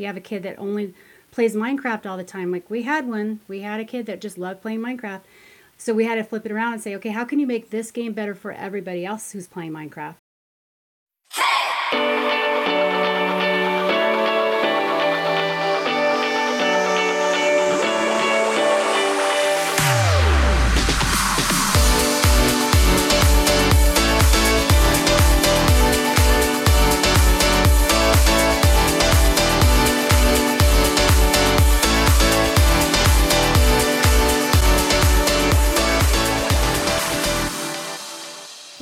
you have a kid that only plays Minecraft all the time, like we had one, we had a kid that just loved playing Minecraft. So we had to flip it around and say, okay, how can you make this game better for everybody else who's playing Minecraft?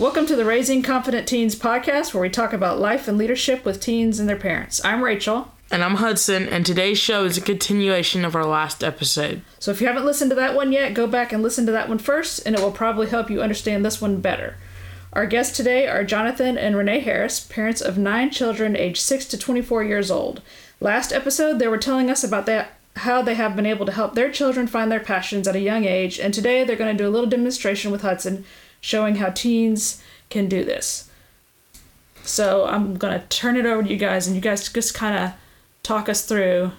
Welcome to the Raising Confident Teens podcast, where we talk about life and leadership with teens and their parents. I'm Rachel. And I'm Hudson, and today's show is a continuation of our last episode. So if you haven't listened to that one yet, go back and listen to that one first, and it will probably help you understand this one better. Our guests today are Jonathan and Renee Harris, parents of nine children aged 6 to 24 years old. Last episode, they were telling us about that how they have been able to help their children find their passions at a young age, and today they're going to do a little demonstration with Hudson showing how teens can do this. So I'm going to turn it over to you guys, and you guys just kind of talk us through.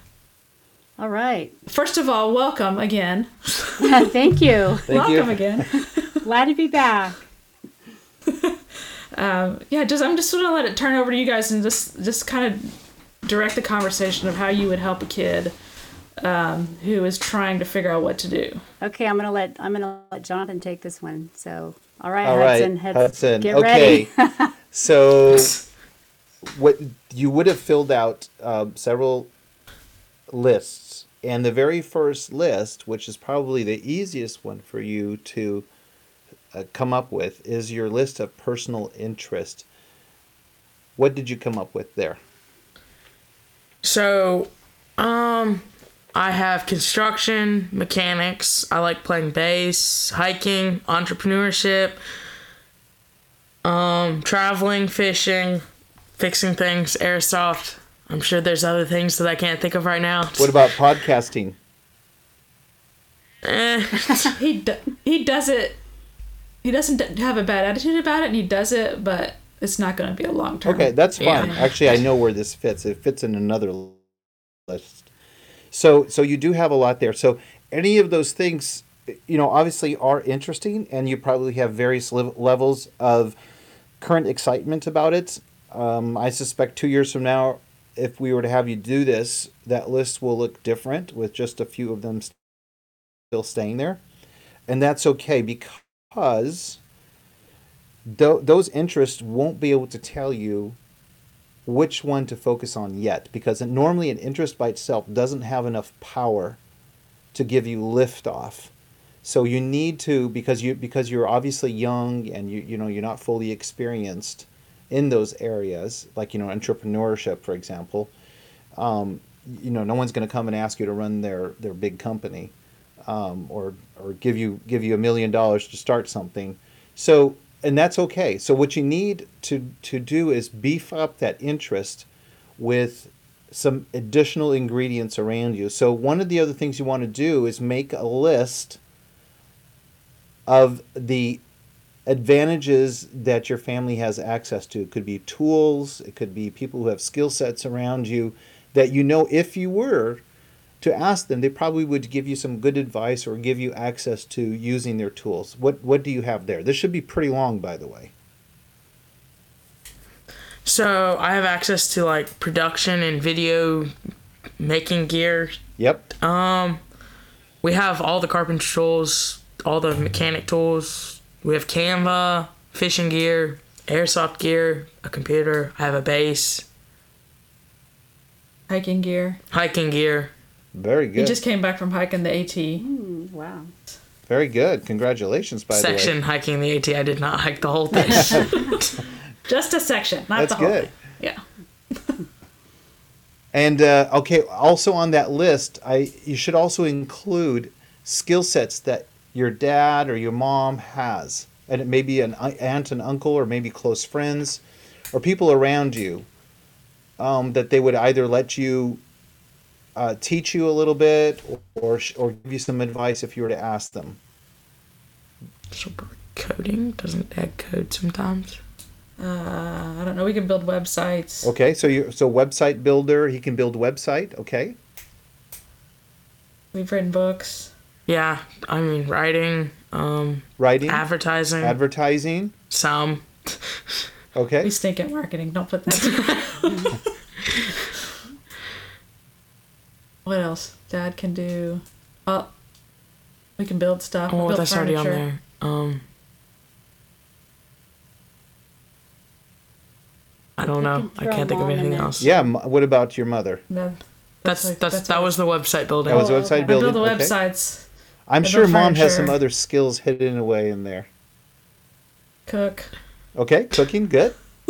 All right. First of all, welcome again. Thank you. Thank welcome you. again. Glad to be back. um, yeah, just I'm just going to let it turn over to you guys and just just kind of direct the conversation of how you would help a kid um, who is trying to figure out what to do. Okay, I'm gonna let I'm gonna let Jonathan take this one. So, all right, all Hudson, right, Hudson. Get okay. ready. so, what you would have filled out uh, several lists, and the very first list, which is probably the easiest one for you to uh, come up with, is your list of personal interest. What did you come up with there? So, um, I have construction, mechanics. I like playing bass, hiking, entrepreneurship, um, traveling, fishing, fixing things, airsoft. I'm sure there's other things that I can't think of right now. What about podcasting? Eh. he do, he does it. He doesn't have a bad attitude about it, and he does it, but it's not going to be a long term. Okay, that's fine. Yeah. Actually, I know where this fits. It fits in another list. So so you do have a lot there. So any of those things, you know, obviously are interesting, and you probably have various levels of current excitement about it. Um, I suspect two years from now, if we were to have you do this, that list will look different with just a few of them still staying there, and that's okay because th- those interests won't be able to tell you which one to focus on yet because normally an interest by itself doesn't have enough power to give you liftoff. So you need to because you because you're obviously young and you you know you're not fully experienced in those areas like you know entrepreneurship for example. Um, you know no one's going to come and ask you to run their their big company um, or or give you give you a million dollars to start something. So and that's okay. So what you need to to do is beef up that interest with some additional ingredients around you. So one of the other things you want to do is make a list of the advantages that your family has access to. It could be tools, it could be people who have skill sets around you that you know if you were to ask them, they probably would give you some good advice or give you access to using their tools. What what do you have there? This should be pretty long, by the way. So I have access to like production and video making gear. Yep. Um, we have all the carpenter tools, all the mechanic tools. We have Canva, fishing gear, airsoft gear, a computer. I have a bass. Hiking gear. Hiking gear. Very good. He just came back from hiking the AT. Ooh, wow. Very good. Congratulations, by section the way. Section hiking the AT. I did not hike the whole thing. just a section, not That's the whole good. thing. Yeah. and uh, okay, also on that list, I you should also include skill sets that your dad or your mom has, and it may be an aunt and uncle, or maybe close friends, or people around you. Um, that they would either let you uh, teach you a little bit or, or give you some advice if you were to ask them? So coding doesn't dad code sometimes? Uh, I don't know. We can build websites. Okay, so you so website builder, he can build website. Okay, We've written books. Yeah, I mean writing, um, writing, advertising, advertising. some. Okay, We stink at marketing. Don't put that. what else? Dad can do. Oh, we can build stuff. Oh, build that's already on there. Um, I don't know. can I can't think of anything else. yeah. m- What about your mother? No, that's like- that's, that was the website building. That was website okay. I building. build the okay. websites. I'm I sure build mom has some furniture. other skills hidden away in there. Cook. Okay, cooking, good.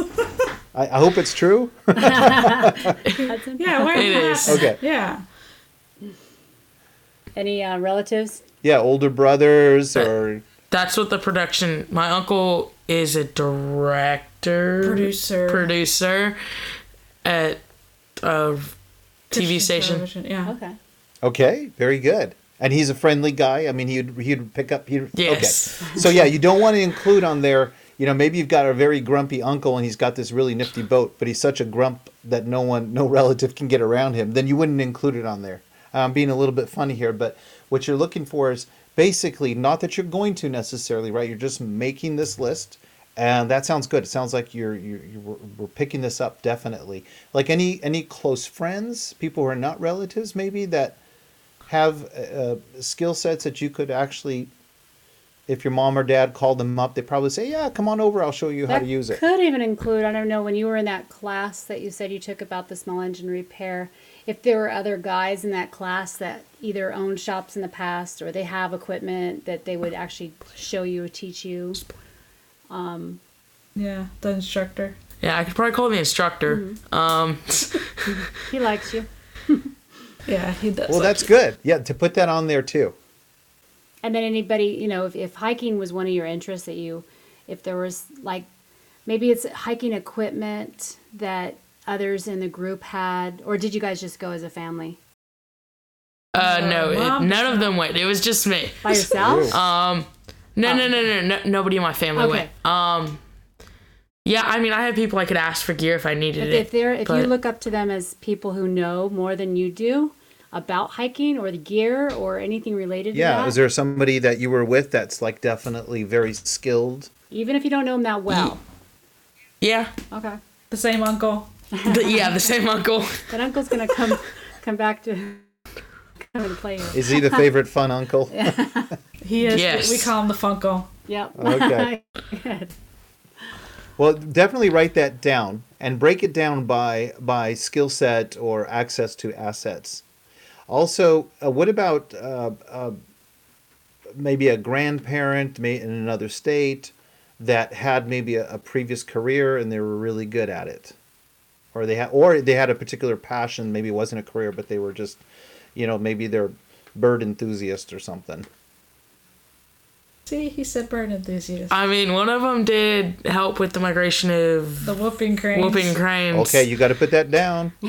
I, I hope it's true. Hudson? Yeah, where It is. Okay. Yeah. Any uh, relatives? Yeah, older brothers or That's what the production. My uncle is a director, Producer. producer at a TV station. television, Yeah. Okay. okay, very good. And he's a friendly guy. I mean, he'd he'd pick up. He'd, Yes. Okay. So yeah, you don't want to include on there. You know, maybe you've got a very grumpy uncle and he's got this really nifty boat, but he's such a grump that no one, no relative can get around him. Then you wouldn't include it on there. I'm being a little bit funny here, but what you're looking for is basically not that you're going to necessarily, right? You're just making this list, and that sounds good. It sounds like you're you're, you're we're- picking this up definitely. Like any any close friends, people who are not relatives, maybe that have uh, skill sets that you could actually. If your mom or dad called them up, they probably say, "Yeah, come on over. I'll show you how to use it." could even include, I don't know, when you were in that class that you said you took about the small engine repair, if there were other guys in that class that either owned shops in the past or they have equipment that they would actually show you or teach you. Yeah. The instructor. Yeah, I could probably call him the instructor. Mm-hmm. Um, He likes you. Yeah, he does. Well, like that's it. good. Yeah, to put that on there too. And then anybody, you know, if, if hiking was one of your interests that you, if there was like, maybe it's hiking equipment that others in the group had, or did you guys just go as a family? uh, no, it, none of them went. It was just me. By yourself? Um, no, no, no, no, no, nobody in my family Okay. went. Um, yeah, I mean, I have people I could ask for gear if I needed If, it. if they're if you look up to them as people who know more than you do about hiking or the gear or anything related to Yeah, that, is there somebody that you were with that's like definitely very skilled? even if you don't know them that well. yeah, Okay, the same uncle. The, yeah, the same uncle. that uncle's gonna come come back to come and play here. Is he the favorite fun uncle? He is. Yes. We call him the Funkle. Yep. Okay. Good. Well, definitely write that down and break it down by by skill set or access to assets. Also, uh, what about uh, uh, maybe a grandparent may in another state that had maybe a, a previous career and they were really good at it, or they had or they had a particular passion. Maybe it wasn't a career, but they were just, you know, maybe they're bird enthusiast or something. See, he said bird enthusiast. I mean, one of them did help with the migration of the whooping cranes. whooping cranes. Okay, you got to put that down.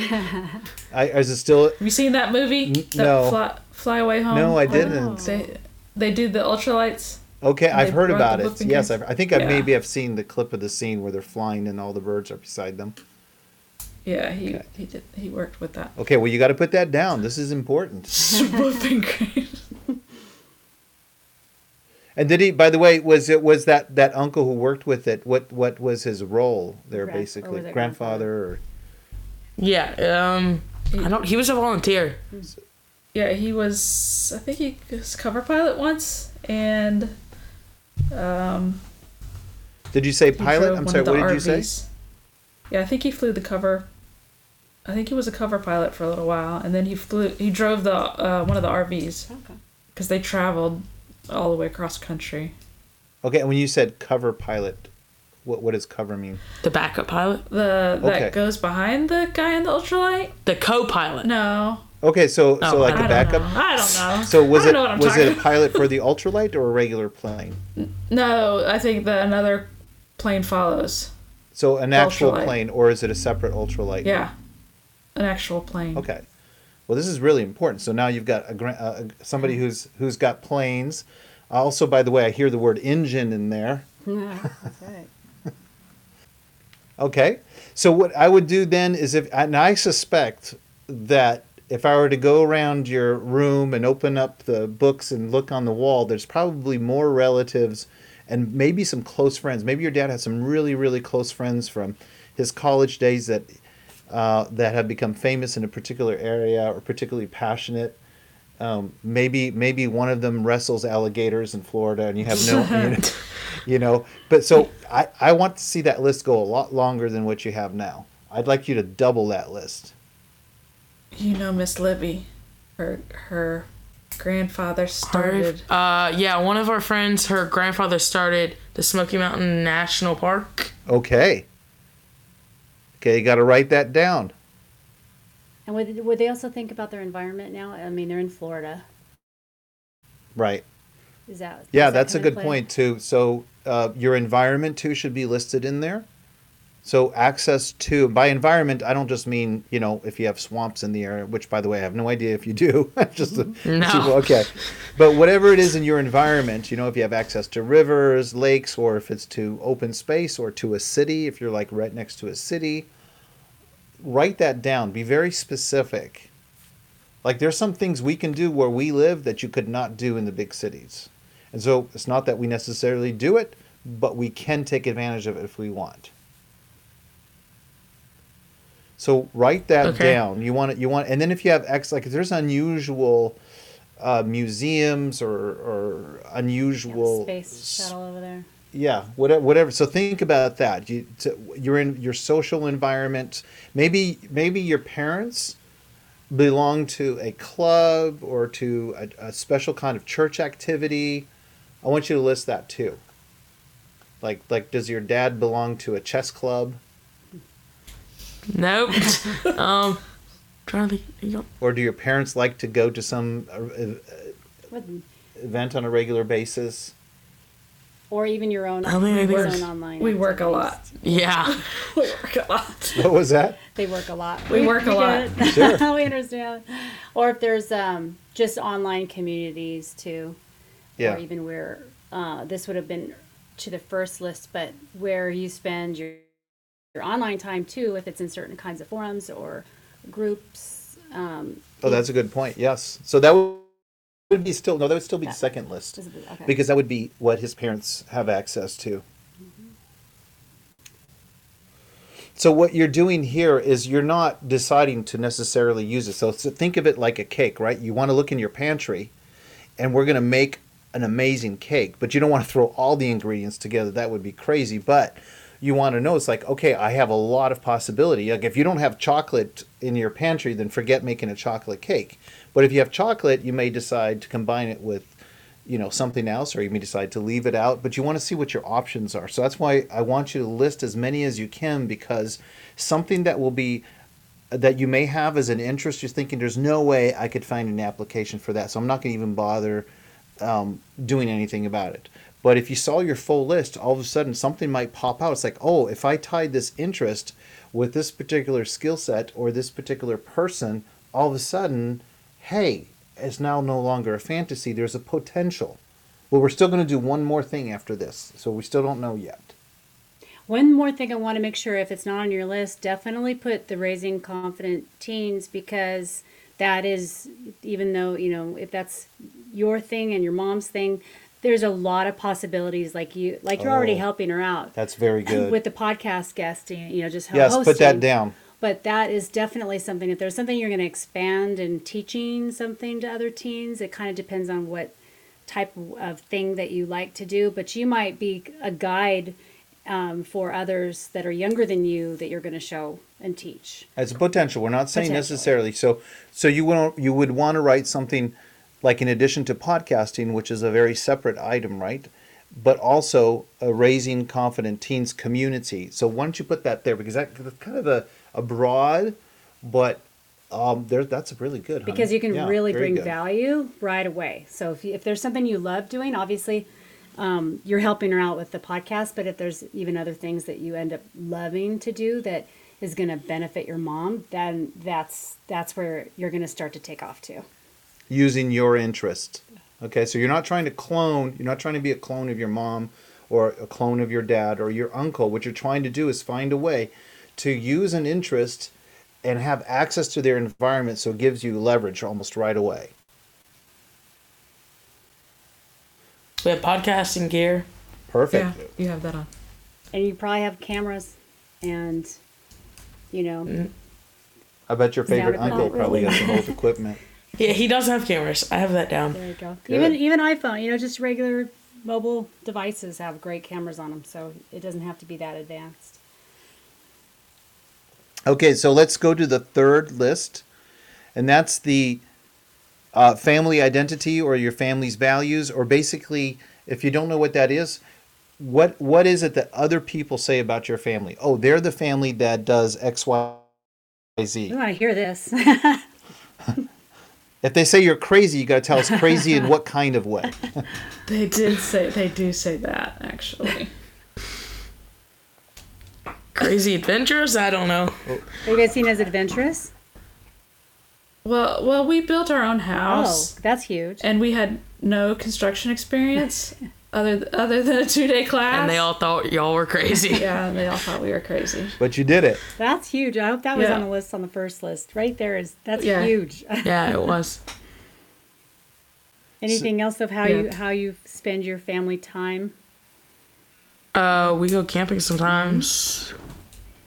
I, is it still? Have you seen that movie? N- That no. Fly, fly away home. No, I oh. didn't. They they do the ultralights. Okay, I've heard about it. Yes, cranes? I've, I think I Yeah. maybe have seen the clip of the scene where they're flying and all the birds are beside them. Yeah, he Okay. he did he worked with that. Okay, well you got to put that down. This is important. whooping crane. And did he? By the way, was it was that that uncle who worked with it? What what was his role there? Grand- basically, was it grandfather. Or, Yeah, um, I don't. He was a volunteer. Yeah, he was. I think he was cover pilot once, and um. did you say pilot? I'm sorry. What did you say? Yeah, I think he flew the cover. I think he was a cover pilot for a little while, and then he flew. He drove the uh, one of the RVs Okay. because they traveled all the way across country. Okay, and when you said cover pilot, what what does cover mean? The backup pilot, The that Okay. goes behind the guy in the ultralight. the co-pilot. No, Okay, so Oh, so like I a I backup. know. I don't know. So was it don't know what I'm was talking it a pilot for the ultralight or a regular plane? No, I think that another plane follows. So an actual Ultralight. plane, or is it a separate ultralight? Yeah, an actual plane. Okay. Well, this is really important. So now you've got a, uh, somebody who's who's got planes. Also, by the way, I hear the word engine in there. Right. Okay. So what I would do then is if and I suspect that if I were to go around your room and open up the books and look on the wall, there's probably more relatives and maybe some close friends. Maybe your dad has some really, really close friends from his college days that uh, that have become famous in a particular area or particularly passionate. Um, maybe maybe one of them wrestles alligators in Florida, and you have no, you know, you know. But so I, I want to see that list go a lot longer than what you have now. I'd like you to double that list. You know, Miss Libby, her her grandfather Her- started. Uh, yeah, one of our friends, her grandfather started the Smoky Mountain National Park. Okay. Okay, you got to write that down. And would, would they also think about their environment now? I mean, they're in Florida. Right. Is that? Yeah, does that that's a good play? point too. So uh, your environment too should be listed in there. So access to by environment, I don't just mean you know if you have swamps in the area, which by the way I have no idea if you do. just a, No. okay, but whatever it is in your environment, you know if you have access to rivers, lakes, or if it's to open space or to a city, if you're like right next to a city, write that down. Be very specific. Like there's some things we can do where we live that you could not do in the big cities. And so it's not that we necessarily do it, but we can take advantage of it if we want. So write that Okay. down. You want it. You want, and then if you have X, like if there's unusual uh, museums or or Yeah, unusual space shuttle over there. yeah, whatever, whatever. So think about that. You, to, you're in your social environment. Maybe, maybe your parents belong to a club or to a, a special kind of church activity. I want you to list that too. Like, like, does your dad belong to a chess club, Nope. um, trying to think. you know- or do your parents like to go to some uh, uh, event on a regular basis? Or even your own, I don't your own online. We work a lot. Yeah. We work a lot. What was that? They work a lot. We work a lot. it. Sure. we understand. Or if there's um, just online communities too. Yeah. Or even where uh, this would have been to the first list, but where you spend your your online time too, if it's in certain kinds of forums or groups. Um, Oh, that's a good point. Yes. So that would- be still no. That would still be the second list. okay. because that would be what his parents have access to. So what you're doing here is you're not deciding to necessarily use it. So, so think of it like a cake, right? You want to look in your pantry, and we're going to make an amazing cake, but you don't want to throw all the ingredients together. That would be crazy. But you want to know it's like, okay, I have a lot of possibility. Like if you don't have chocolate in your pantry, then forget making a chocolate cake. But if you have chocolate, you may decide to combine it with you know something else or you may decide to leave it out but you want to see what your options are so that's why i want you to list as many as you can because something that will be that you may have as an interest you're thinking there's no way i could find an application for that so i'm not going to even bother um, doing anything about it but if you saw your full list all of a sudden something might pop out. It's like oh if i tied this interest with this particular skill set or this particular person all of a sudden hey it's now no longer a fantasy. There's a potential. Well we're still going to do one more thing after this. So we still don't know yet. One more thing I want to make sure if it's not on your list, definitely put the raising confident teens because that is, even though, you know, if that's your thing and your mom's thing, there's a lot of possibilities like you, like you're already Oh. helping her out that's very good with the podcast guesting, you know, just yes hosting. put that down But that is definitely something, if there's something you're going to expand and teaching something to other teens, it kind of depends on what type of thing that you like to do. But you might be a guide um, for others that are younger than you that you're going to show and teach. As a potential. We're not saying Potential. necessarily. So, so you would you would want to write something like in addition to podcasting, which is a very separate item, right? But also a raising confident teens community. So why don't you put that there because that, that's kind of a, a broad, but um, there that's really good. honey. because you can Yeah, really bring good. value right away. So if, you, if there's something you love doing, obviously um, you're helping her out with the podcast. But if there's even other things that you end up loving to do that is going to benefit your mom, then that's that's where you're going to start to take off too. Using your interest. Okay, so you're not trying to clone. You're not trying to be a clone of your mom or a clone of your dad or your uncle. What you're trying to do is find a way to use an interest and have access to their environment so it gives you leverage almost right away. We have podcasting gear. Perfect. Yeah, you have that on. And you probably have cameras and, you know, mm-hmm. I bet your favorite uncle not probably has some old equipment. Yeah, he does have cameras. I have that down. there you go. Good. Even even iPhone, you know, just regular mobile devices have great cameras on them, so it doesn't have to be that advanced. Okay, so let's go to the third list, and that's the uh, family identity or your family's values, or basically, if you don't know what that is, what what is it that other people say about your family? Oh, they're the family that does X, Y, Z. We want to hear this. If they say you're crazy, you got to tell us crazy in what kind of way. They did say they do say that actually. Crazy adventures? I don't know. Are you guys seen as adventurous? Well, well, we built our own house. Oh, house, that's huge. and we had no construction experience other other than a two day class. And they all thought y'all were crazy. yeah, they all thought we were crazy. But you did it. That's huge. I hope that was Yeah. on the list on the first list. Right there is that's Yeah. huge. Yeah, it was. Anything else of how Yeah. you how you spend your family time? Uh, we go camping sometimes.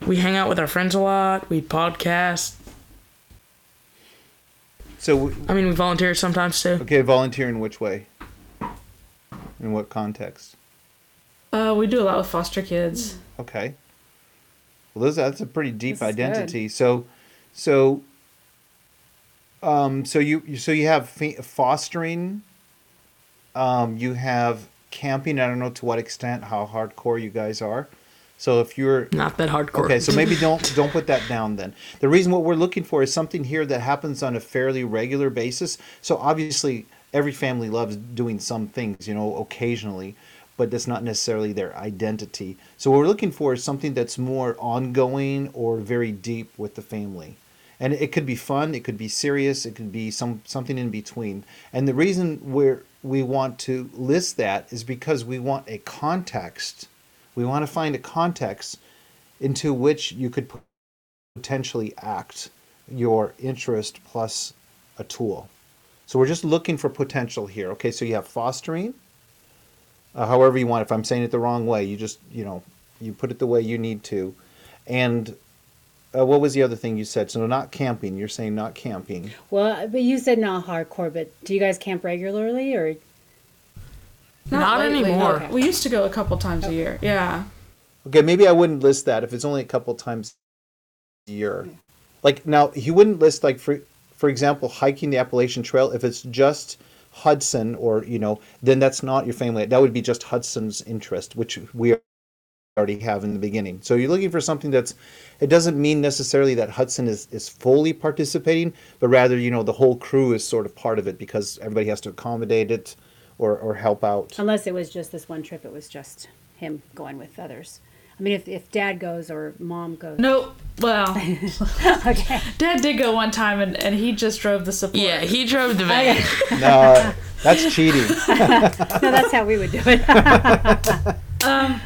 We hang out with our friends a lot. We podcast. So, we, I mean, we volunteer sometimes too. okay, volunteer in which way? In what context? Uh, we do a lot with foster kids. Okay. Well, those, that's a pretty deep This is good. identity. So, so, um, so you you- so you have fostering. Um, you have camping. I don't know to what extent how hardcore you guys are. So if you're Not that hardcore. Okay, so maybe don't don't put that down then. The reason what we're looking for is something here that happens on a fairly regular basis. So obviously every family loves doing some things, you know, occasionally, but that's not necessarily their identity. So what we're looking for is something that's more ongoing or very deep with the family. And it could be fun, it could be serious, it could be some something in between. And the reason we're we want to list that is because we want a context. We want to find a context into which you could potentially act your interest plus a tool. So we're just looking for potential here. Okay, so you have fostering, uh, however you want. If I'm saying it the wrong way, you just you know you put it the way you need to. And uh, what was the other thing you said? So not camping. You're saying not camping. Well, but you said not hardcore, but do you guys camp regularly or Not anymore. Okay. We used to go a couple times a year. Yeah. Okay, maybe I wouldn't list that if it's only a couple times a year. Like now, he wouldn't list like for for example, hiking the Appalachian Trail. If it's just Hudson or you know, then that's not your family. That would be just Hudson's interest, which we already have in the beginning. So you're looking for something that's. It doesn't mean necessarily that Hudson is is fully participating, but rather you know the whole crew is sort of part of it because everybody has to accommodate it or or help out. unless it was just this one trip, it was just him going with others. I mean, if if dad goes or mom goes, Nope. Well, okay. Dad did go one time, and, and he just drove the support. Yeah, he drove the van. No, that's cheating. No, that's how we would do it. um,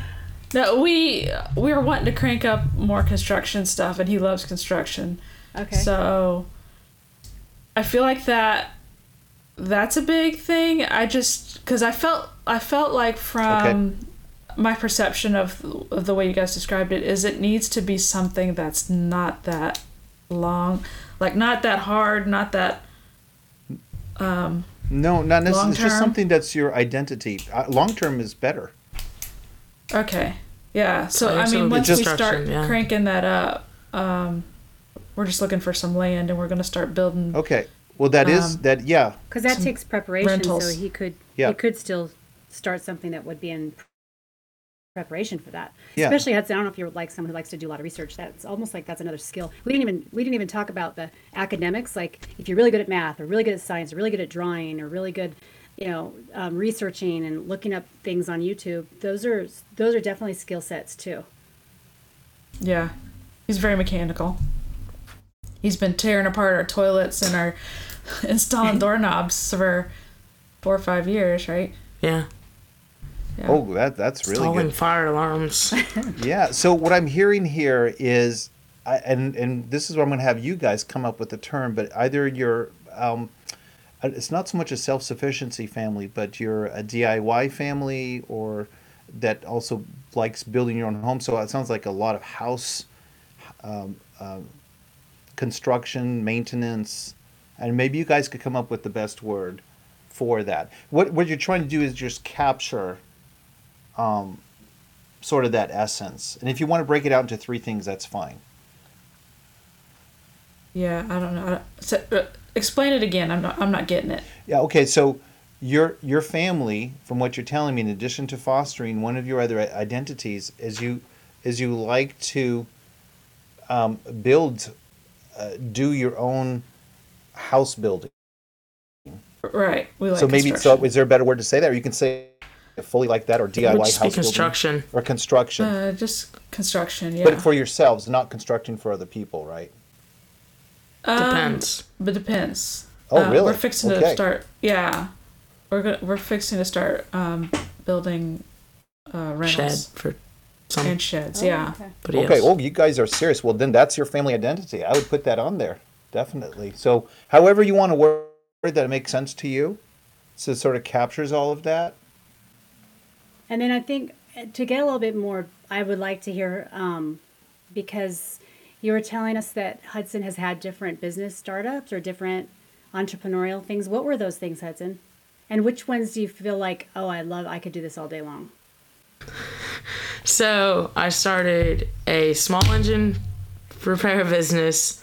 No, we we were wanting to crank up more construction stuff, and he loves construction. Okay. So I feel like that that's a big thing. I just because I felt I felt like from my perception of of the way you guys described it is it needs to be something that's not that long, like not that hard, not that um No, not necessarily. It's just something that's your identity. Uh, Long term is better. Okay. Yeah. So I I mean, once we start yeah. cranking that up, um, we're just looking for some land, and we're gonna start building. Okay. Well, that is Um, that. Yeah. Because that takes preparation, rentals. so he could Yeah. he could still start something that would be in preparation for that. Yeah. Especially Hudson. I don't know if you're like someone who likes to do a lot of research. That's almost like that's another skill. We didn't even we didn't even talk about the academics. Like if you're really good at math, or really good at science, or really good at drawing, or really good, you know, um, researching and looking up things on YouTube. Those are those are definitely skill sets too. Yeah, he's very mechanical. He's been tearing apart our toilets and our installing doorknobs for four or five years, right? Yeah. Yeah. Oh, that that's really Installing good. fire alarms. Yeah. So what I'm hearing here is, I, and and this is where I'm going to have you guys come up with the term, but either you're, um, uh, it's not so much a self-sufficiency family, but you're a DIY family, or that also likes building your own home. So it sounds like a lot of house, um, um, construction, maintenance, and maybe you guys could come up with the best word for that. What what you're trying to do is just capture um, sort of that essence. And if you want to break it out into three things, that's fine. Yeah, I don't know. I don't, so, uh, explain it again. I'm not. I'm not getting it. Yeah. Okay. So your your family, from what you're telling me, in addition to fostering, one of your other identities is you is you like to um, build, uh, do your own house building. Right. We like so maybe so is there a better word to say that, or you can say fully like that, or DIY Would just be house building, construction. or construction, Uh, just construction. Yeah. but for yourselves, not constructing for other people, right? Um, Depends. But depends. Oh, Uh, really? We're fixing to start. Yeah, we're gonna, we're fixing to start um, building uh, Shed rentals for some. and sheds. Oh, yeah. okay. But Okay. yes. Oh, you guys are serious. Well, then that's your family identity. I would put that on there definitely. So, however you want to word that makes sense to you, so it sort of captures all of that. And then I think uh, to get a little bit more, I would like to hear um, because you were telling us that Hudson has had different business startups or different entrepreneurial things. What were those things, Hudson? And which ones do you feel like, oh, I love, I could do this all day long? So I started a small engine repair business,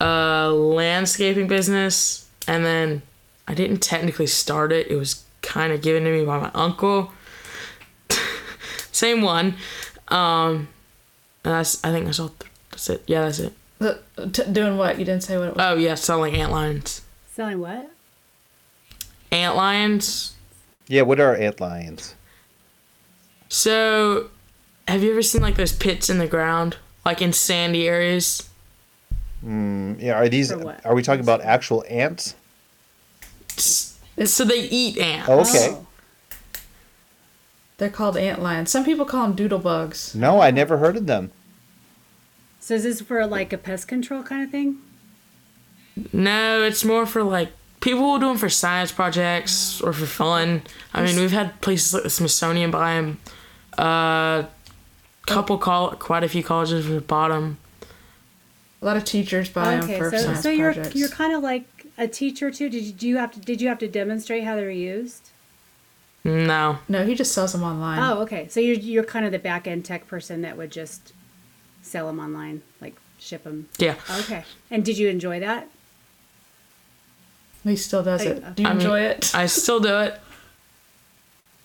a landscaping business, and then I didn't technically start it. It was kind of given to me by my uncle. Same one. Um, and that's I think that's all. That's it. Yeah, that's it. The, t- doing what? You didn't say what it was. Oh yeah, selling ant lions. Selling what? Ant lions. Yeah. What are ant lions? So, have you ever seen like those pits in the ground, like in sandy areas? Mm, yeah. Are these? Are we talking about actual ants? So they eat ants. Oh, okay. Oh. They're called ant lions. Some people call them doodle bugs. No, I never heard of them. So is this for like a pest control kind of thing? No, it's more for like people will do them for science projects or for fun. I mean, we've had places like the Smithsonian buy them. Uh, couple call quite a few colleges have bought them. A lot of teachers buy them okay, for so science so you're projects. you're kind of like a teacher too. Did you do you have to did you have to demonstrate how they're used? No, no, he just sells them online. Oh, okay. So you're you're kind of the back end tech person that would just sell them online, like ship them. yeah, Okay. And did you enjoy that? He still does I- it. Do you I mean, enjoy it? I still do it.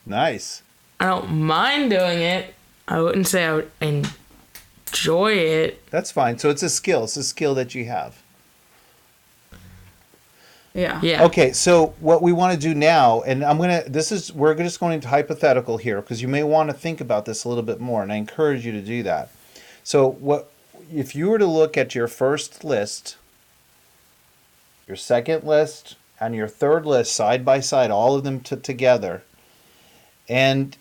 Nice. I don't mind doing it. I wouldn't say I would enjoy it. That's fine. So it's a skill. It's a skill that you have. Yeah. Yeah. Okay, so what we want to do now, and I'm gonna, this is, we're just going into hypothetical here because you may want to think about this a little bit more, and I encourage you to do that. So, what if you were to look at your first list, your second list, and your third list side by side, all of them t- together, and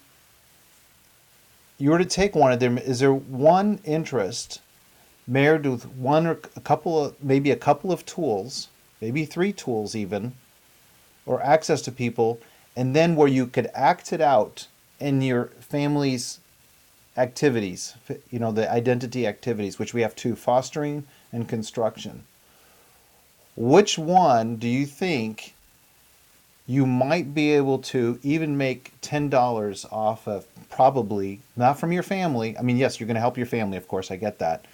you were to take one of them, is there one interest married with one or a couple of, maybe a couple of tools? Maybe three tools even, or access to people, and then where you could act it out in your family's activities, you know, the identity activities, which we have two fostering and construction. Which one do you think you might be able to even make $10 off of? Probably not from your family. I mean, yes, you're going to help your family, of course, I get that.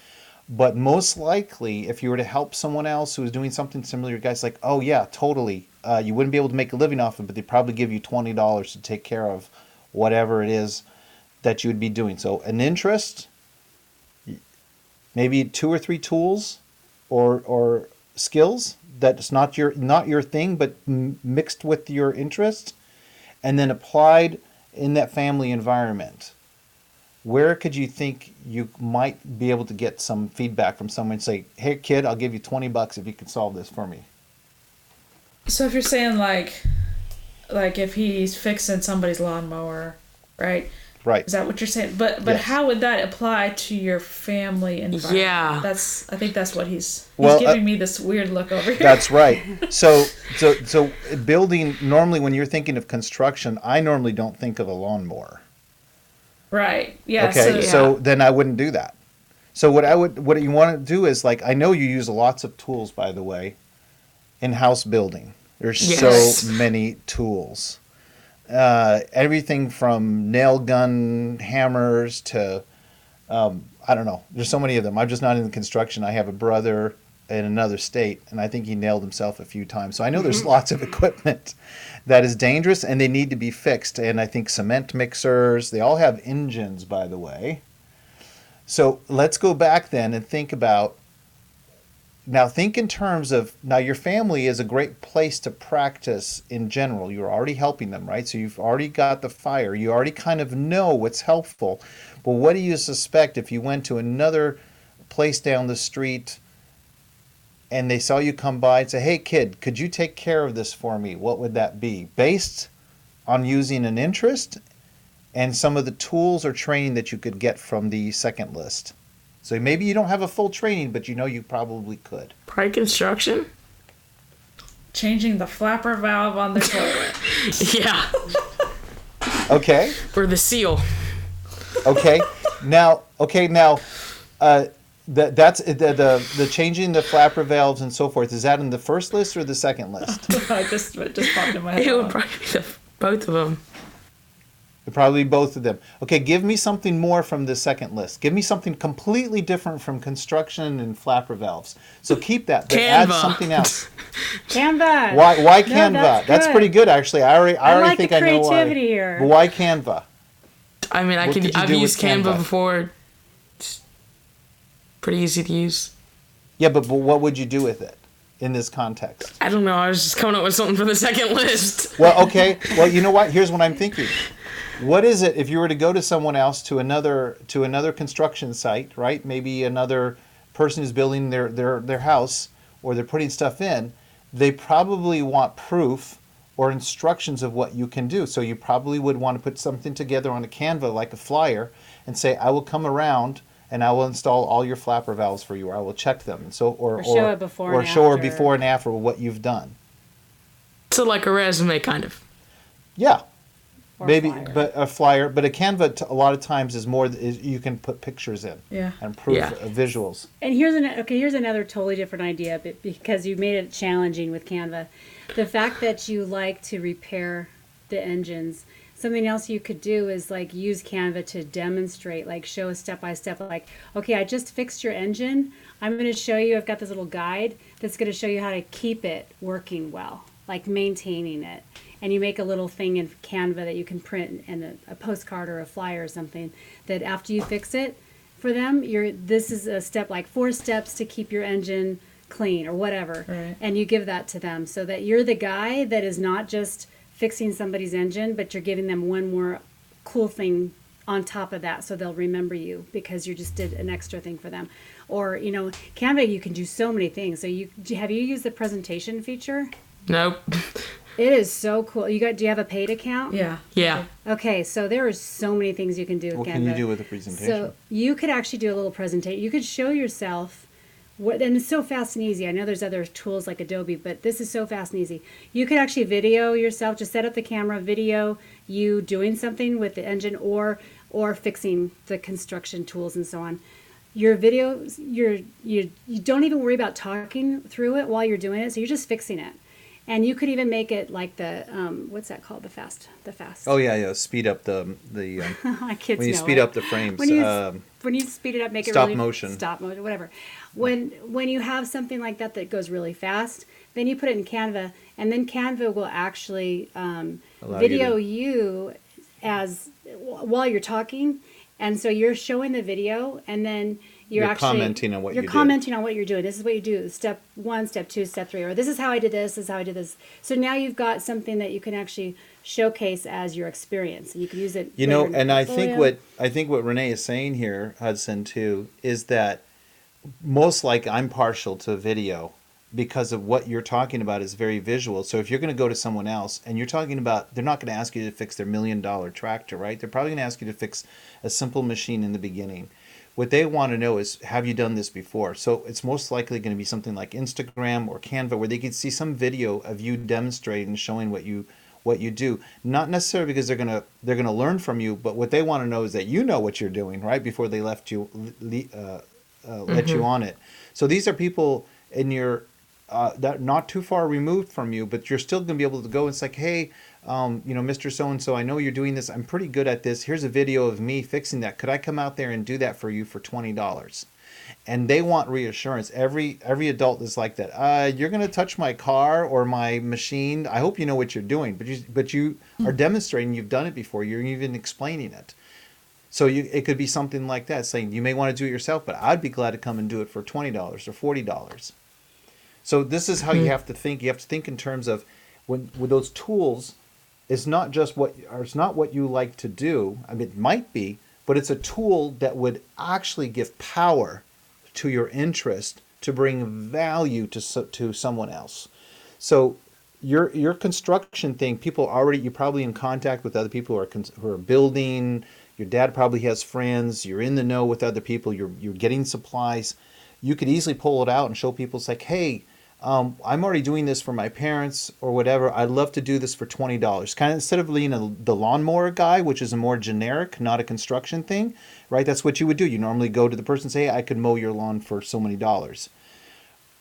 But most likely, if you were to help someone else who was doing something similar, your guys like, oh yeah, totally. Uh, you wouldn't be able to make a living off it, but they'd probably give you twenty dollars to take care of whatever it is that you would be doing. So an interest, maybe two or three tools, or or skills that's not your not your thing, but m- mixed with your interest, and then applied in that family environment where could you think you might be able to get some feedback from someone and say, "Hey, kid, I'll give you twenty bucks if you can solve this for me"? So if you're saying like, like if he's fixing somebody's lawnmower, right? Right. Is that what you're saying? But but Yes. how would that apply to your family environment? Yeah. That's I think that's what he's he's Well, giving uh, me this weird look over here. That's right. So, so, so building. Normally, when you're thinking of construction, I normally don't think of a lawnmower. Right. Yeah. okay, So, so then I wouldn't do that. So what I would, what you want to do is like, I know you use lots of tools, by the way, in house building. There's Yes. so many tools. Uh, everything from nail gun hammers to, um, I don't know. There's so many of them. I'm just not in the construction. I have a brother in another state, and I think he nailed himself a few times. So I know there's lots of equipment that is dangerous, and they need to be fixed. And I think cement mixers. They all have engines, by the way. So let's go back then and think about. Now think in terms of now your family is a great place to practice in general. You're already helping them, right? So you've already got the fire. You already kind of know what's helpful. But what do you suspect if you went to another place down the street and they saw you come by and say, "Hey kid, could you take care of this for me?" What would that be? Based on using an interest and some of the tools or training that you could get from the second list. So maybe you don't have a full training, but you know you probably could. Probably construction. changing the flapper valve on the toilet. Yeah. Okay. Or the seal. Okay. now, okay, now uh that that's the, the the changing the flapper valves and so forth. Is that in the first list or the second list? I just it just popped in my head. It would probably be the, both of them. It Probably both of them. Okay, give me something more from the second list. Give me something completely different from construction and flapper valves. So keep that, but add something else. Canva. Why? Why No, Canva? that's that's, pretty good, actually. I already, I I already like think the I know why. here. But why Canva? I mean, I What can. could I've used Canva, Canva? before. Pretty easy to use. Yeah, but, but what would you do with it in this context? I don't know. I was just coming up with something for the second list. Well, okay. Well, you know what? Here's what I'm thinking. What is it if you were to go to someone else to another to another construction site, right? Maybe another person who's building their their their house or they're putting stuff in, they probably want proof or instructions of what you can do. So you probably would want to put something together on a Canva like a flyer and say, "I will come around and I will install all your flapper valves for you, or I will check them." And so or Or show it before or and show her after. before and after what you've done. So like a resume, kind of. Yeah. Or Maybe, flyer. but a flyer, but a Canva t- a lot of times is more. Is you can put pictures in Yeah. and proof Yeah. uh, visuals. And here's an okay. Here's another totally different idea, but because you made it challenging with Canva, the fact that you like to repair the engines. Something else you could do is like use Canva to demonstrate, like show a step by step. Like, okay, I just fixed your engine. I'm going to show you. I've got this little guide that's going to show you how to keep it working well, like maintaining it. And you make a little thing in Canva that you can print and a, a postcard or a flyer or something that after you fix it, for them you're this is a step like four steps to keep your engine clean or whatever Right. and you give that to them so that you're the guy that is not just fixing somebody's engine but you're giving them one more cool thing on top of that so they'll remember you because you just did an extra thing for them or you know canva you can do so many things so you have you used the presentation feature Nope. it is so cool you got do you have a paid account Yeah. Yeah. Okay, so there are so many things you can do with What Canva. can you do with a presentation? So you could actually do a little presentation. You could show yourself what, and it's so fast and easy. I know there's other tools like Adobe, but this is so fast and easy. You could actually video yourself. Just set up the camera, video you doing something with the engine, or or fixing the construction tools and so on. Your videos, you're you you don't even worry about talking through it while you're doing it. So you're just fixing it. And you could even make it like the um, what's that called? The fast, the fast. oh yeah, yeah. Speed up the the um, kids when you know speed it. up the frames. You, um, when you speed it up, make it stop really motion. stop motion, whatever. When when you have something like that that goes really fast, then you put it in Canva, and then Canva will actually um, Allow you video to- you, as while you're talking, and so you're showing the video, and then you're, You're actually commenting on what you're you did. commenting on what you're doing. This is what you do. Step one, step two, step three, or this is how I did this. This is how I did this. So now you've got something that you can actually showcase as your experience, and you can use it. you know, and I think what I think what Renee is saying here, Hudson, too, is that most like I'm partial to video, because of what you're talking about is very visual. So if you're going to go to someone else and you're talking about, they're not going to ask you to fix their million dollar tractor, right? They're probably going to ask you to fix a simple machine in the beginning. What they want to know is, have you done this before? So it's most likely going to be something like Instagram or Canva, where they can see some video of you demonstrating, showing what you what you do. Not necessarily because they're gonna they're gonna learn from you, but what they want to know is that you know what you're doing, right? Before they left you uh, uh, let you on it. So these are people in your uh, that not too far removed from you, but you're still going to be able to go and say, hey, um, you know, Mr. So and so, I know you're doing this. I'm pretty good at this. Here's a video of me fixing that. Could I come out there and do that for you for twenty dollars? And they want reassurance. Every every adult is like that. Uh, you're going to touch my car or my machine. I hope you know what you're doing, but you but you are demonstrating you've done it before. You're even explaining it. So you, it could be something like that, saying you may want to do it yourself, but I'd be glad to come and do it for twenty dollars or forty dollars. So this is how you have to think. You have to think in terms of when with those tools. It's not just what or it's not what you like to do. I mean, it might be, but it's a tool that would actually give power to your interest to bring value to to someone else. So your your construction thing, people already you're probably in contact with other people who are who are building. Your dad probably has friends. You're in the know with other people. You're you're getting supplies. You could easily pull it out and show people. It's like, hey, um, I'm already doing this for my parents or whatever. I'd love to do this for twenty dollars. Kind of instead of being a, the lawnmower guy, which is a more generic, not a construction thing, right? That's what you would do. You normally go to the person and say, I could mow your lawn for so many dollars.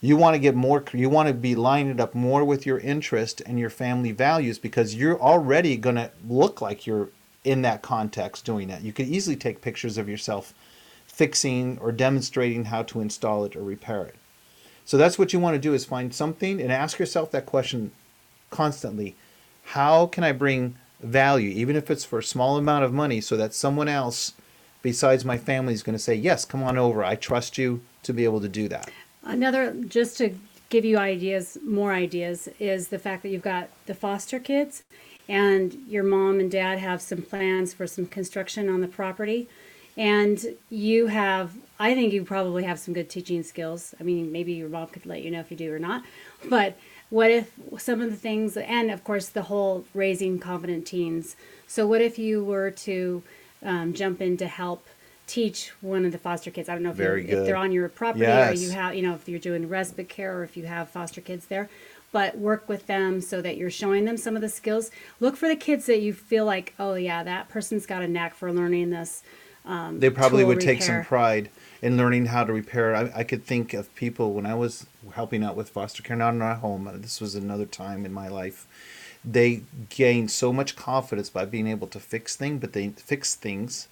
You want to get more. You want to be lining it up more with your interest and your family values because you're already going to look like you're in that context doing that. You could easily take pictures of yourself fixing or demonstrating how to install it or repair it. So that's what you want to do is find something and ask yourself that question constantly. How can I bring value, even if it's for a small amount of money, so that someone else besides my family is going to say, Yes, come on over. I trust you to be able to do that. Another, just to give you ideas, more ideas, is the fact that you've got the foster kids and your mom and dad have some plans for some construction on the property. And you have, I think you probably have some good teaching skills. I mean, maybe your mom could let you know if you do or not. But what if some of the things, and of course, the whole raising confident teens. So, what if you were to um, jump in to help teach one of the foster kids? I don't know if, Very you're, if they're on your property or you have, you know, if you're doing respite care or if you have foster kids there. But work with them so that you're showing them some of the skills. Look for the kids that you feel like, oh yeah, that person's got a knack for learning this. Um, they probably tool would take some pride in learning how to repair. I, I could think of people when I was helping out with foster care, not in our home. uh, This was another time in my life. They gained so much confidence by being able to fix things, but they fix things,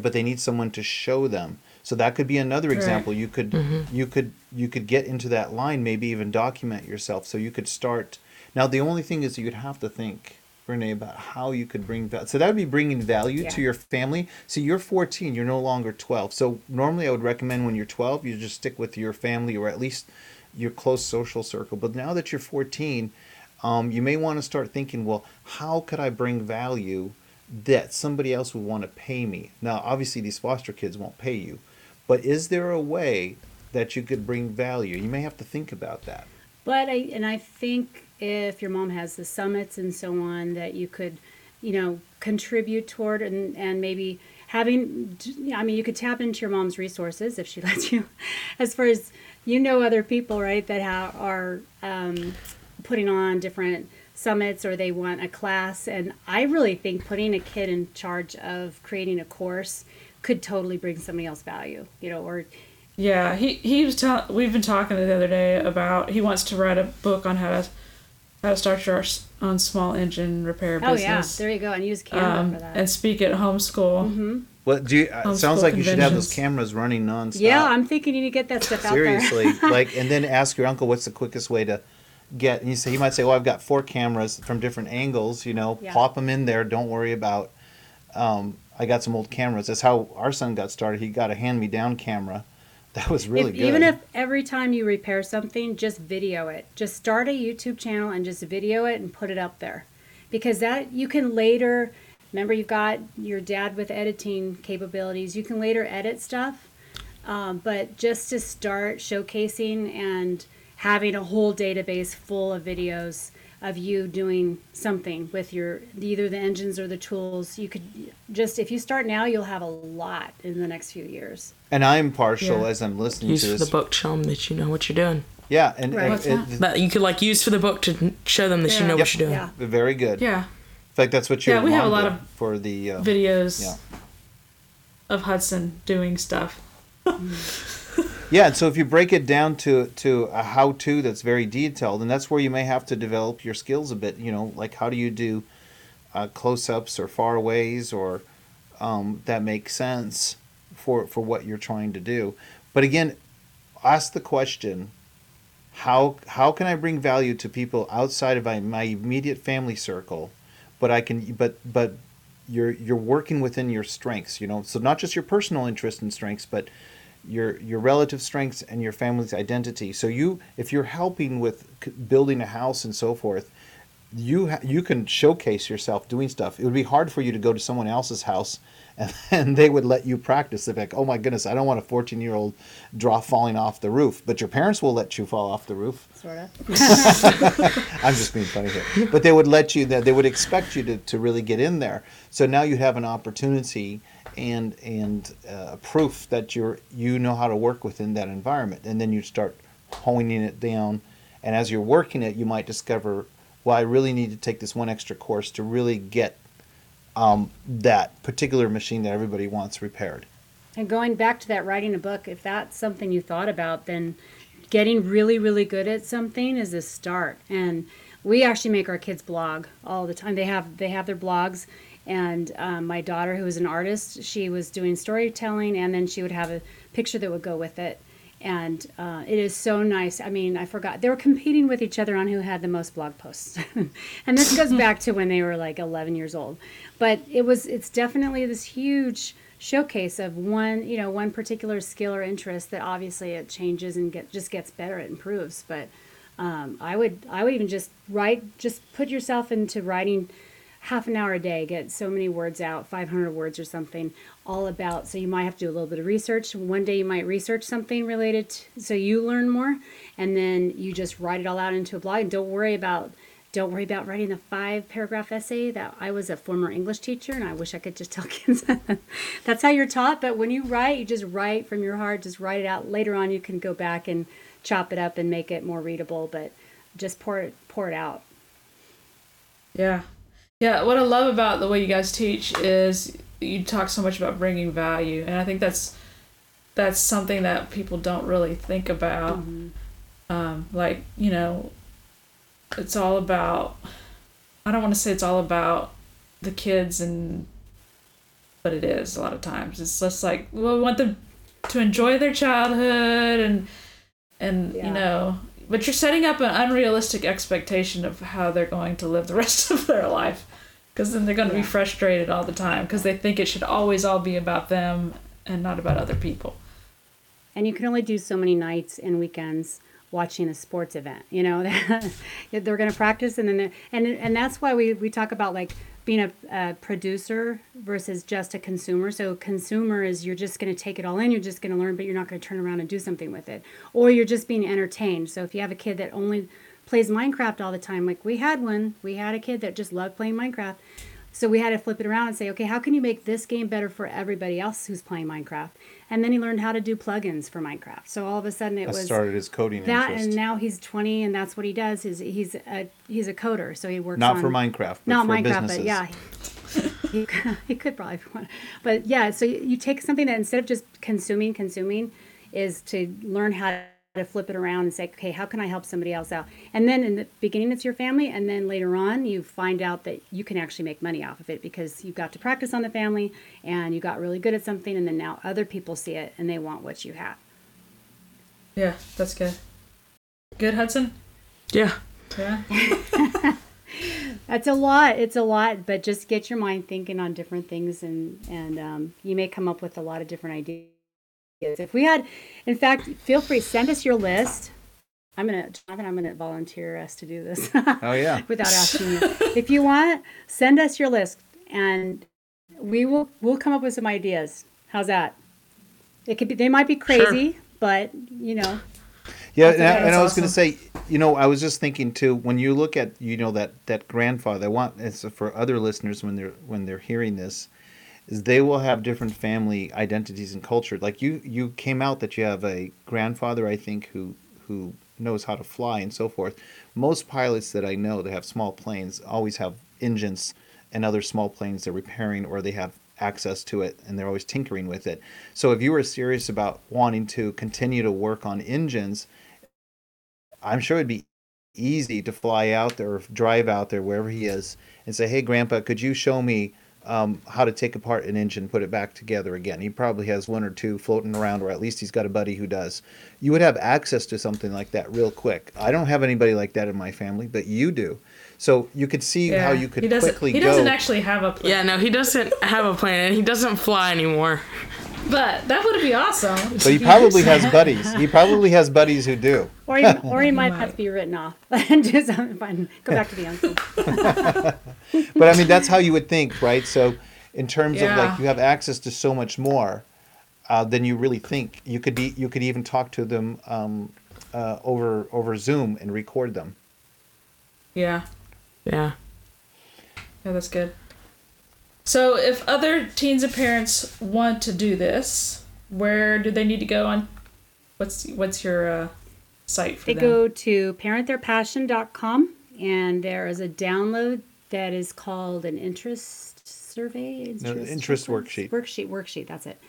but they need someone to show them. So that could be another Right. example. You could you could you could get into that line, maybe even document yourself. So you could start. Now the only thing is you'd have to think. Renee, about how you could bring value. So that would be bringing value to your family. So you're 14, you're no longer 12. So normally I would recommend when you're 12, you just stick with your family or at least your close social circle. But now that you're 14, um, you may want to start thinking, well, how could I bring value that somebody else would want to pay me? Now, obviously, these foster kids won't pay you, but is there a way that you could bring value? You may have to think about that. But I and I think if your mom has the summits and so on that you could, you know, contribute toward and and maybe having I mean you could tap into your mom's resources if she lets you. As far as you know other people right that ha- are um, putting on different summits or they want a class. And I really think putting a kid in charge of creating a course could totally bring somebody else value you know or Yeah, he he was tell- we've been talking the other day about he wants to write a book on how to how to start your own small engine repair oh yeah business. there you go and use Canva um, for that and speak at homeschool. Well, do you, uh, Homeschool sounds like you should have those cameras running nonstop. Yeah, I'm thinking you need to get that stuff out there. Seriously, like, and then ask your uncle what's the quickest way to get. And you say he might say, "Well, I've got four cameras from different angles. You know, Yeah. plop them in there. Don't worry about." Um, I got some old cameras. That's how our son got started. He got a hand-me-down camera. That was really If- good. Even if every time you repair something, just video it. Just start a YouTube channel and just video it and put it up there. Because that you can later remember you've got your dad with editing capabilities. You can later edit stuff. Um, but just to start showcasing and having a whole database full of videos of you doing something with your either the engines or the tools. You could just if you start now, you'll have a lot in the next few years. And I'm partial Yeah. as I'm listening Use to for this. the book to show them that you know what you're doing. Yeah, and, Right. and What's it- that? That you could like use for the book to show them that Yeah. you know Yep. what you're doing. Yeah. very good. Yeah. In fact, that's what your Yeah, we have a lot of for the uh, Videos Yeah. of Hudson doing stuff. Yeah, so if you break it down to to a how to that's very detailed, and that's where you may have to develop your skills a bit. You know, like how do you do uh, close ups or far aways or um, that make sense for for what you're trying to do. But again, ask the question: how how can I bring value to people outside of my, my immediate family circle? But I can, but but you're you're working within your strengths. You know, so not just your personal interests and strengths, but your your relative strengths and your family's identity. So you, if you're helping with c- building a house and so forth, you ha- you can showcase yourself doing stuff. It would be hard for you to go to someone else's house and, and they would let you practice. They'd be like, "Oh my goodness, I don't want a 14 year old draw falling off the roof," but your parents will let you fall off the roof. Sort of. I'm just being funny here. But they would let you that they would expect you to, to really get in there. So now you have an opportunity and and uh, proof that you're you know how to work within that environment. And then you start honing it down. And as you're working it, you might discover, well, I really need to take this one extra course to really get um, that particular machine that everybody wants repaired. And going back to that writing a book, if that's something you thought about, then getting really, really good at something is a start. And we actually make our kids blog all the time. They have they have their blogs. And um, my daughter, who is an artist, she was doing storytelling, and then she would have a picture that would go with it. And uh, it is so nice. I mean, I forgot they were competing with each other on who had the most blog posts, and this goes back to when they were like 11 years old. But it was it's definitely this huge showcase of one you know one particular skill or interest that obviously it changes and get just gets better it improves but um, i would i would even just write just put yourself into writing half an hour a day get so many words out 500 words or something all about so you might have to do a little bit of research one day you might research something related to, so you learn more and then you just write it all out into a blog and don't worry about don't worry about writing the five paragraph essay that I was a former English teacher and I wish I could just tell kids that's how you're taught. But when you write, you just write from your heart, just write it out. Later on, you can go back and chop it up and make it more readable, but just pour it, pour it out. Yeah. Yeah, what I love about the way you guys teach is you talk so much about bringing value, and I think that's that's something that people don't really think about. Um, like you know, it's all about. I don't want to say it's all about the kids and, but it is a lot of times. It's just like well, we want them to enjoy their childhood and and Yeah. you know but you're setting up an unrealistic expectation of how they're going to live the rest of their life because then they're going to Yeah. be frustrated all the time because they think it should always all be about them and not about other people And you can only do so many nights and weekends watching a sports event. You know, they're going to practice, and then and and that's why we we talk about like being a, a producer versus just a consumer. So consumer is you're just going to take it all in, you're just going to learn, but you're not going to turn around and do something with it, or you're just being entertained. So if you have a kid that only plays Minecraft all the time, like we had one, we had a kid that just loved playing Minecraft. So we had to flip it around and say, okay, how can you make this game better for everybody else who's playing Minecraft? And then he learned how to do plugins for Minecraft. So all of a sudden it That was started his coding that, interest. and now he's 20, and that's what he does. Is he's a he's a coder, so he works Not on, for Minecraft, but not for Minecraft, businesses. but yeah, he, he could probably, but yeah. So you, you take something that instead of just consuming, consuming, is to learn how to flip it around and say, okay, how can I help somebody else out? And then in the beginning, it's your family, and then later on, you find out that you can actually make money off of it because you've got to practice on the family and you got really good at something, and then now other people see it and they want what you have. yeah that's good good hudson Yeah. yeah That's a lot. It's a lot, but just get your mind thinking on different things, and and um, you may come up with a lot of different ideas. If we had, in fact, feel free send us your list. I'm gonna, Jonathan, I'm gonna volunteer us to do this Oh yeah. without asking you. If you want, send us your list, and we will we'll come up with some ideas. How's that? It could be they might be crazy, but you know, Yeah, and, I, and I was going to say, you know, I was just thinking too. When you look at, you know, that that grandfather, I want it's for other listeners when they're when they're hearing this, is they will have different family identities and culture. Like you, you came out that you have a grandfather, I think, who who knows how to fly and so forth. Most pilots that I know that have small planes always have engines and other small planes they're repairing or they have access to it and they're always tinkering with it. So if you were serious about wanting to continue to work on engines, I'm sure it'd be easy to fly out there or drive out there wherever he is and say, "Hey, Grandpa, could you show me um, how to take apart an engine, put it back together again?" He probably has one or two floating around, or at least he's got a buddy who does. You would have access to something like that real quick. I don't have anybody like that in my family, but you do. So you could see how you could he doesn't, quickly He doesn't actually have a plan. Yeah, no, he doesn't have a plan and he doesn't fly anymore. But that would be awesome. but he probably has buddies. He probably has buddies who do. Or he, or he might have to be written off and do something fun. Go back to the uncle. But I mean, that's how you would think, right? So, in terms of like you have access to so much more uh, than you really think. You could be, you could even talk to them um, uh, over over Zoom and record them. Yeah. Yeah. Yeah, that's good. So, if other teens and parents want to do this, where do they need to go on? What's what's your uh, site for They them? go to parenttheirpassion.com and there is a download that is called an interest survey. No, interest worksheet. Worksheet, worksheet, that's it.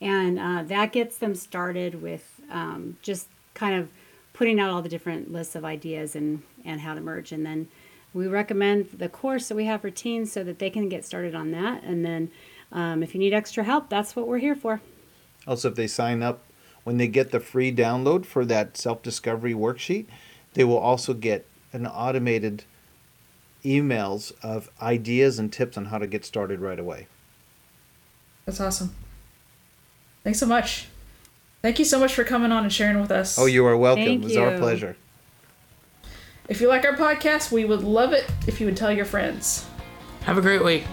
And uh, that gets them started with um, just kind of putting out all the different lists of ideas and, and how to merge. And then we recommend the course that we have for teens so that they can get started on that. And then um, if you need extra help, that's what we're here for. Also, if they sign up when they get the free download for that self discovery worksheet, they will also get an automated emails of ideas and tips on how to get started right away. That's awesome. Thanks so much. Thank you so much for coming on and sharing with us. Oh, you are welcome. Thank it was our pleasure. If you like our podcast, we would love it if you would tell your friends. Have a great week.